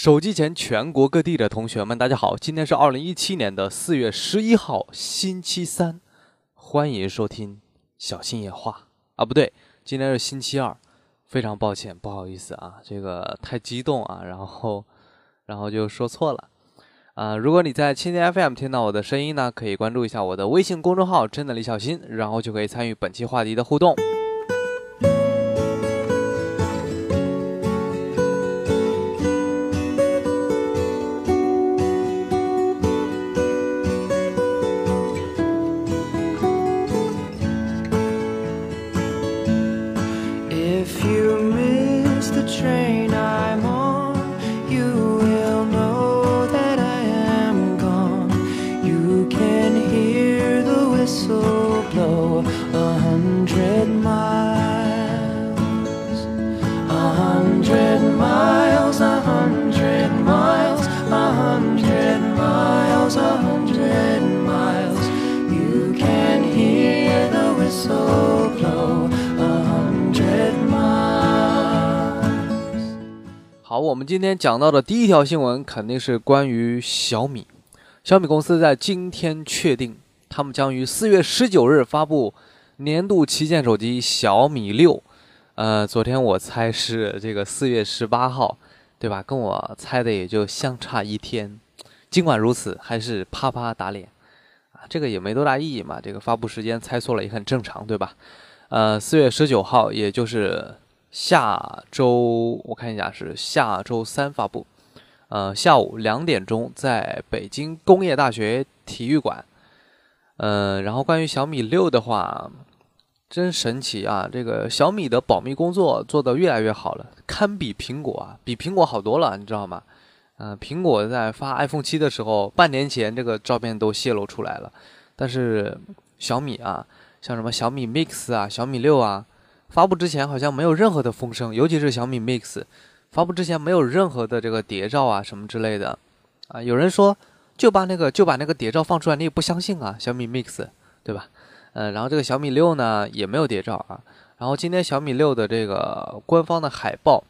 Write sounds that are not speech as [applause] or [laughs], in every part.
手机前全国各地的同学们，大家好！今天是二零一七年的四月十一号，星期三，欢迎收听小新野话啊，不对，今天是星期二，非常抱歉，不好意思啊，这个太激动啊，然后，[laughs] 然后就说错了啊。如果你在蜻蜓 FM 听到我的声音呢，可以关注一下我的微信公众号“真的李小新”，然后就可以参与本期话题的互动。好，我们今天讲到的第一条新闻肯定是关于小米。小米公司在今天确定，他们将于四月十九日发布年度旗舰手机小米六。呃，昨天我猜是这个四月十八号，对吧？跟我猜的也就相差一天。尽管如此，还是啪啪打脸啊！这个也没多大意义嘛，这个发布时间猜错了也很正常，对吧？呃，四月十九号，也就是下周，我看一下是下周三发布，呃，下午两点钟在北京工业大学体育馆。呃，然后关于小米六的话，真神奇啊！这个小米的保密工作做得越来越好了，堪比苹果啊，比苹果好多了，你知道吗？呃，苹果在发 iPhone 七的时候，半年前这个照片都泄露出来了，但是小米啊，像什么小米 Mix 啊、小米六啊，发布之前好像没有任何的风声，尤其是小米 Mix，发布之前没有任何的这个谍照啊什么之类的，啊，有人说就把那个就把那个谍照放出来，你也不相信啊，小米 Mix 对吧？呃，然后这个小米六呢也没有谍照啊，然后今天小米六的这个官方的海报，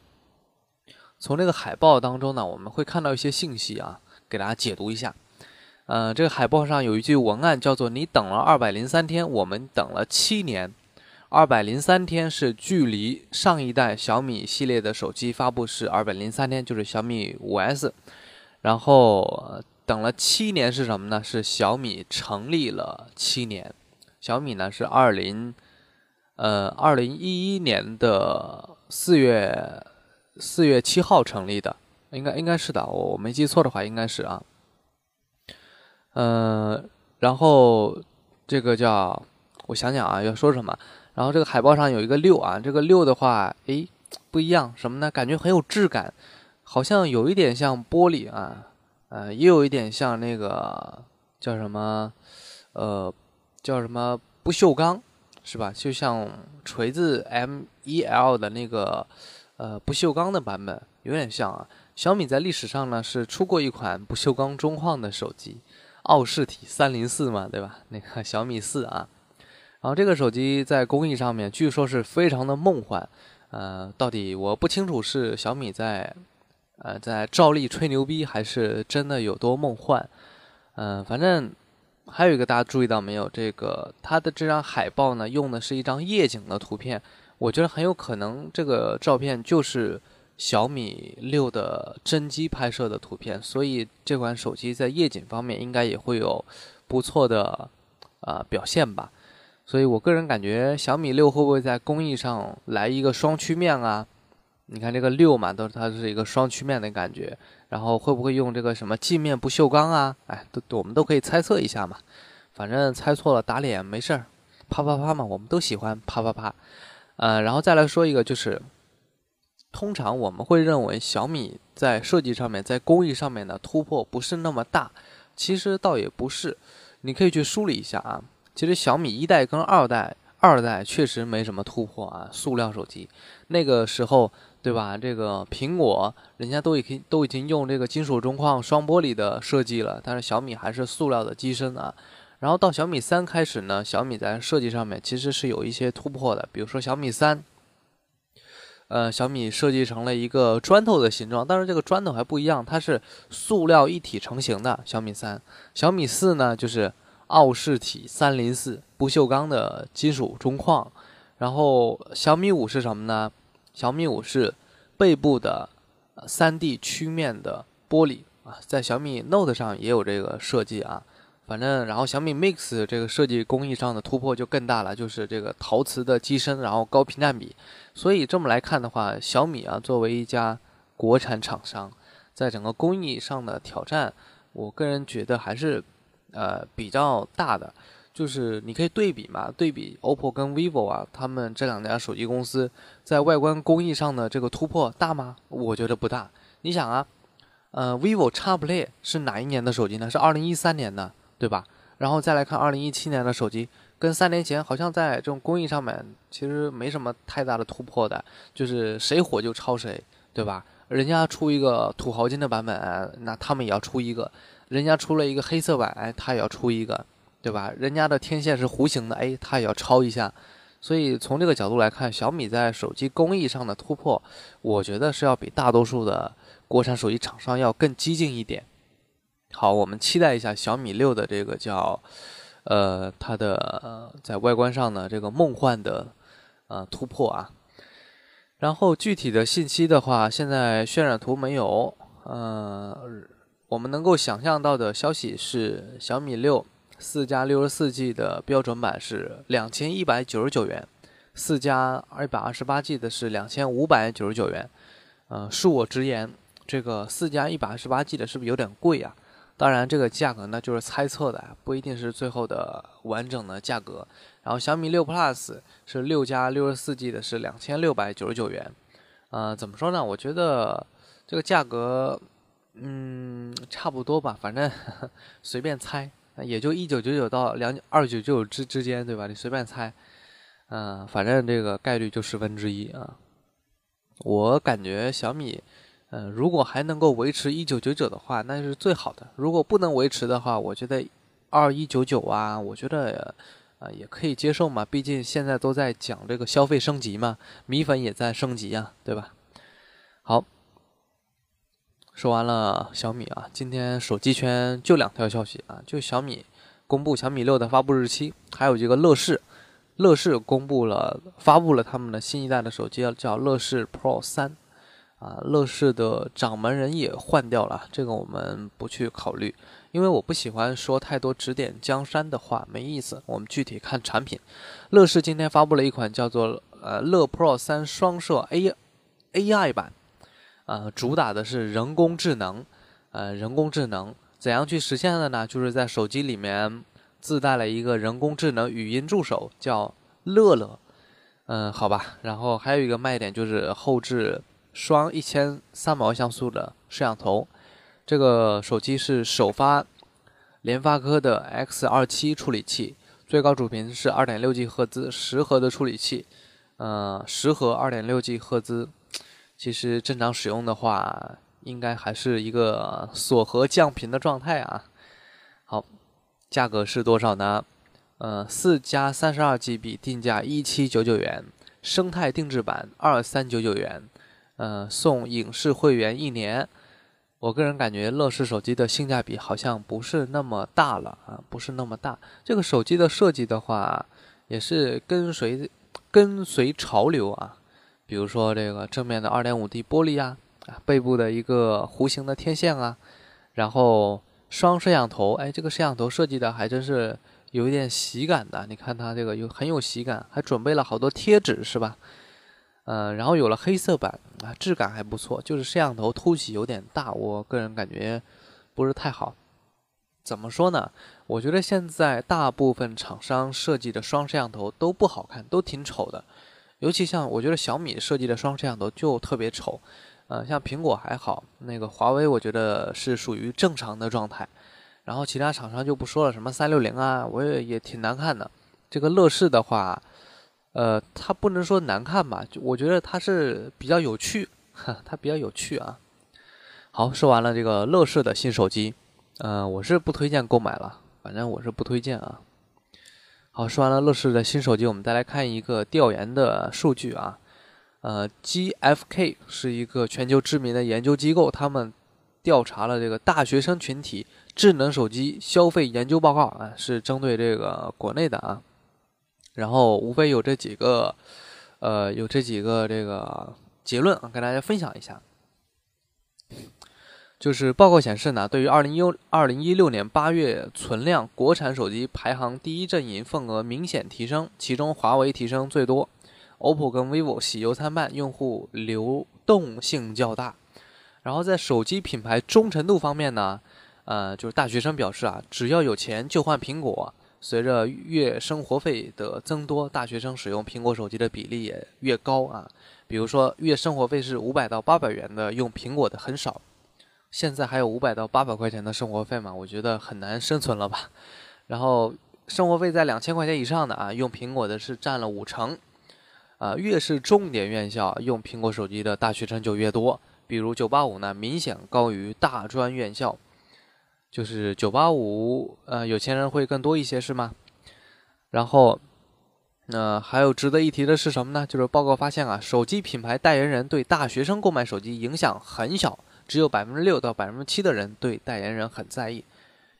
从这个海报当中呢，我们会看到一些信息啊，给大家解读一下。呃，这个海报上有一句文案叫做“你等了二百零三天，我们等了七年”。二百零三天是距离上一代小米系列的手机发布是二百零三天，就是小米五 S。然后、等了七年是什么呢？是小米成立了七年。小米呢是二零呃二零一一年的四月四月七号成立的，应该应该是的，我我没记错的话应该是啊。呃，然后这个叫我想想啊，要说什么？然后这个海报上有一个六啊，这个六的话，诶，不一样，什么呢？感觉很有质感，好像有一点像玻璃啊，呃，也有一点像那个叫什么，呃，叫什么不锈钢，是吧？就像锤子 M 1 L 的那个呃不锈钢的版本，有点像啊。小米在历史上呢是出过一款不锈钢中框的手机，奥氏体三零四嘛，对吧？那个小米四啊。然后这个手机在工艺上面据说是非常的梦幻，呃，到底我不清楚是小米在呃在照例吹牛逼，还是真的有多梦幻。嗯、反正还有一个大家注意到没有，这个它的这张海报呢用的是一张夜景的图片，我觉得很有可能这个照片就是小米六的真机拍摄的图片，所以这款手机在夜景方面应该也会有不错的呃表现吧。所以我个人感觉小米六会不会在工艺上来一个双曲面啊？你看这个六嘛，都它是一个双曲面的感觉，然后会不会用这个什么镜面不锈钢啊？哎，都我们都可以猜测一下嘛。反正猜错了打脸没事儿，啪啪啪嘛，我们都喜欢啪啪啪。呃，然后再来说一个，就是通常我们会认为小米在设计上面、在工艺上面的突破不是那么大，其实倒也不是。你可以去梳理一下啊。其实小米一代跟二代，二代确实没什么突破啊，塑料手机。那个时候，对吧？这个苹果人家都已经都已经用这个金属中框双玻璃的设计了，但是小米还是塑料的机身啊。然后到小米三开始呢，小米在设计上面其实是有一些突破的，比如说小米三，呃，小米设计成了一个砖头的形状，但是这个砖头还不一样，它是塑料一体成型的。小米三、小米四呢，就是奥氏体三零四不锈钢的金属中框，然后小米五是什么呢？小米五是背部的三 D 曲面的玻璃啊，在小米 Note 上也有这个设计啊。反正，然后小米 Mix 这个设计工艺上的突破就更大了，就是这个陶瓷的机身，然后高屏占比。所以这么来看的话，小米啊，作为一家国产厂商，在整个工艺上的挑战，我个人觉得还是呃比较大的。就是你可以对比嘛，对比 OPPO 跟 vivo 啊，他们这两家手机公司在外观工艺上的这个突破大吗？我觉得不大。你想啊，呃，vivo X Play 是哪一年的手机呢？是二零一三年的。对吧？然后再来看二零一七年的手机，跟三年前好像在这种工艺上面其实没什么太大的突破的，就是谁火就抄谁，对吧？人家出一个土豪金的版本，那他们也要出一个；人家出了一个黑色版，哎，他也要出一个，对吧？人家的天线是弧形的，哎，他也要抄一下。所以从这个角度来看，小米在手机工艺上的突破，我觉得是要比大多数的国产手机厂商要更激进一点。好，我们期待一下小米六的这个叫，呃，它的在外观上的这个梦幻的呃突破啊。然后具体的信息的话，现在渲染图没有。呃，我们能够想象到的消息是，小米六四加六十四 G 的标准版是两千一百九十九元，四加二百二十八 G 的是两千五百九十九元。呃，恕我直言，这个四加一百二十八 G 的是不是有点贵啊？当然，这个价格呢就是猜测的，不一定是最后的完整的价格。然后小米六 Plus 是六加六十四 G 的，是两千六百九十九元。呃，怎么说呢？我觉得这个价格，嗯，差不多吧，反正 [laughs] 随便猜，也就一九九九到两二九九九之之间，对吧？你随便猜，嗯，反正这个概率就十分之一啊。我感觉小米。嗯，如果还能够维持一九九九的话，那是最好的。如果不能维持的话，我觉得二一九九啊，我觉得啊也可以接受嘛。毕竟现在都在讲这个消费升级嘛，米粉也在升级呀，对吧？好，说完了小米啊，今天手机圈就两条消息啊，就小米公布小米六的发布日期，还有这个乐视，乐视公布了发布了他们的新一代的手机，叫乐视 Pro 三。啊，乐视的掌门人也换掉了，这个我们不去考虑，因为我不喜欢说太多指点江山的话，没意思。我们具体看产品。乐视今天发布了一款叫做呃乐 Pro 三双摄 A A I 版，呃，主打的是人工智能，呃，人工智能怎样去实现的呢？就是在手机里面自带了一个人工智能语音助手，叫乐乐。嗯，好吧。然后还有一个卖点就是后置。双一千三百万像素的摄像头，这个手机是首发联发科的 X 二七处理器，最高主频是二点六 G 赫兹，十核的处理器，呃，十核二点六 G 赫兹，其实正常使用的话，应该还是一个锁和降频的状态啊。好，价格是多少呢？呃，四加三十二 GB 定价一七九九元，生态定制版二三九九元。呃，送影视会员一年。我个人感觉乐视手机的性价比好像不是那么大了啊，不是那么大。这个手机的设计的话，也是跟随跟随潮流啊。比如说这个正面的 2.5D 玻璃啊，啊，背部的一个弧形的天线啊，然后双摄像头，哎，这个摄像头设计的还真是有一点喜感的。你看它这个有很有喜感，还准备了好多贴纸，是吧？嗯，然后有了黑色版啊，质感还不错，就是摄像头凸起有点大，我个人感觉不是太好。怎么说呢？我觉得现在大部分厂商设计的双摄像头都不好看，都挺丑的。尤其像我觉得小米设计的双摄像头就特别丑。呃，像苹果还好，那个华为我觉得是属于正常的状态。然后其他厂商就不说了，什么三六零啊，我也也挺难看的。这个乐视的话。呃，它不能说难看吧，就我觉得它是比较有趣，哈它比较有趣啊。好，说完了这个乐视的新手机，嗯，我是不推荐购买了，反正我是不推荐啊。好，说完了乐视的新手机，我们再来看一个调研的数据啊。呃，GFK 是一个全球知名的研究机构，他们调查了这个大学生群体智能手机消费研究报告啊，是针对这个国内的啊。然后无非有这几个，呃，有这几个这个结论啊，跟大家分享一下。就是报告显示呢，对于二零一二零一六年八月存量国产手机排行第一阵营份额明显提升，其中华为提升最多，OPPO 跟 vivo 喜忧参半，用户流动性较大。然后在手机品牌忠诚度方面呢，呃，就是大学生表示啊，只要有钱就换苹果。随着月生活费的增多，大学生使用苹果手机的比例也越高啊。比如说，月生活费是五百到八百元的，用苹果的很少。现在还有五百到八百块钱的生活费嘛？我觉得很难生存了吧。然后生活费在两千块钱以上的啊，用苹果的是占了五成。啊，越是重点院校用苹果手机的大学生就越多。比如九八五呢，明显高于大专院校。就是九八五，呃，有钱人会更多一些，是吗？然后，那还有值得一提的是什么呢？就是报告发现啊，手机品牌代言人对大学生购买手机影响很小。只有百分之六到百分之七的人对代言人很在意，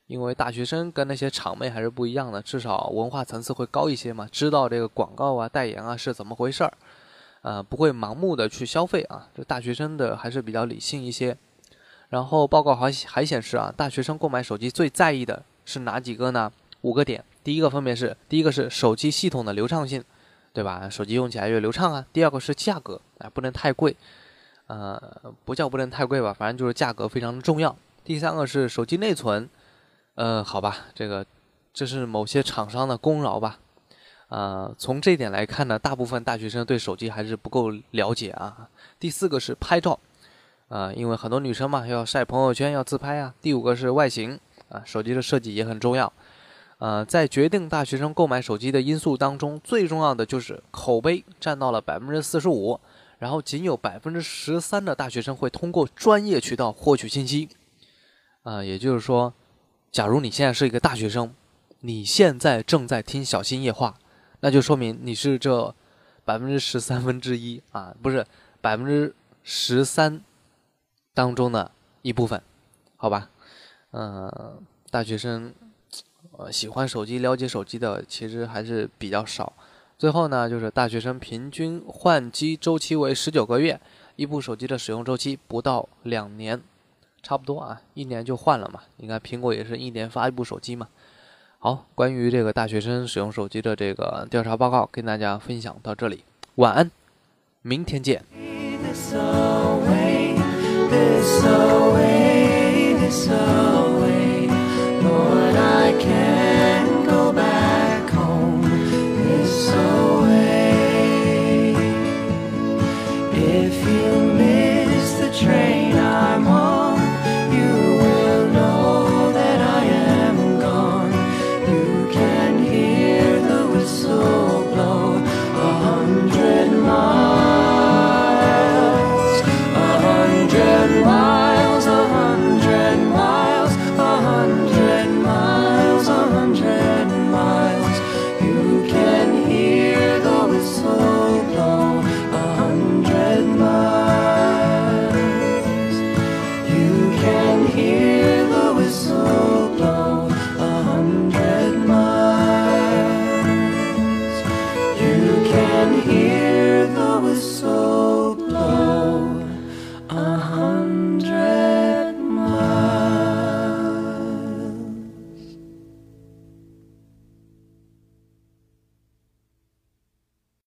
因为大学生跟那些厂妹还是不一样的，至少文化层次会高一些嘛，知道这个广告啊、代言啊是怎么回事儿，呃，不会盲目的去消费啊。这大学生的还是比较理性一些。然后报告还还显示啊，大学生购买手机最在意的是哪几个呢？五个点，第一个分别是：第一个是手机系统的流畅性，对吧？手机用起来越流畅啊。第二个是价格，啊，不能太贵。呃，不叫不能太贵吧，反正就是价格非常的重要。第三个是手机内存，呃，好吧，这个这是某些厂商的功劳吧。呃，从这一点来看呢，大部分大学生对手机还是不够了解啊。第四个是拍照，啊，因为很多女生嘛要晒朋友圈要自拍啊。第五个是外形，啊，手机的设计也很重要。呃，在决定大学生购买手机的因素当中，最重要的就是口碑，占到了百分之四十五。然后仅有百分之十三的大学生会通过专业渠道获取信息，啊，也就是说，假如你现在是一个大学生，你现在正在听小新夜话，那就说明你是这百分之十三分之一啊，不是百分之十三当中的一部分，好吧？嗯，大学生，呃，喜欢手机、了解手机的其实还是比较少。最后呢，就是大学生平均换机周期为十九个月，一部手机的使用周期不到两年，差不多啊，一年就换了嘛。你看苹果也是一年发一部手机嘛。好，关于这个大学生使用手机的这个调查报告，跟大家分享到这里，晚安，明天见。this away, this away, this away.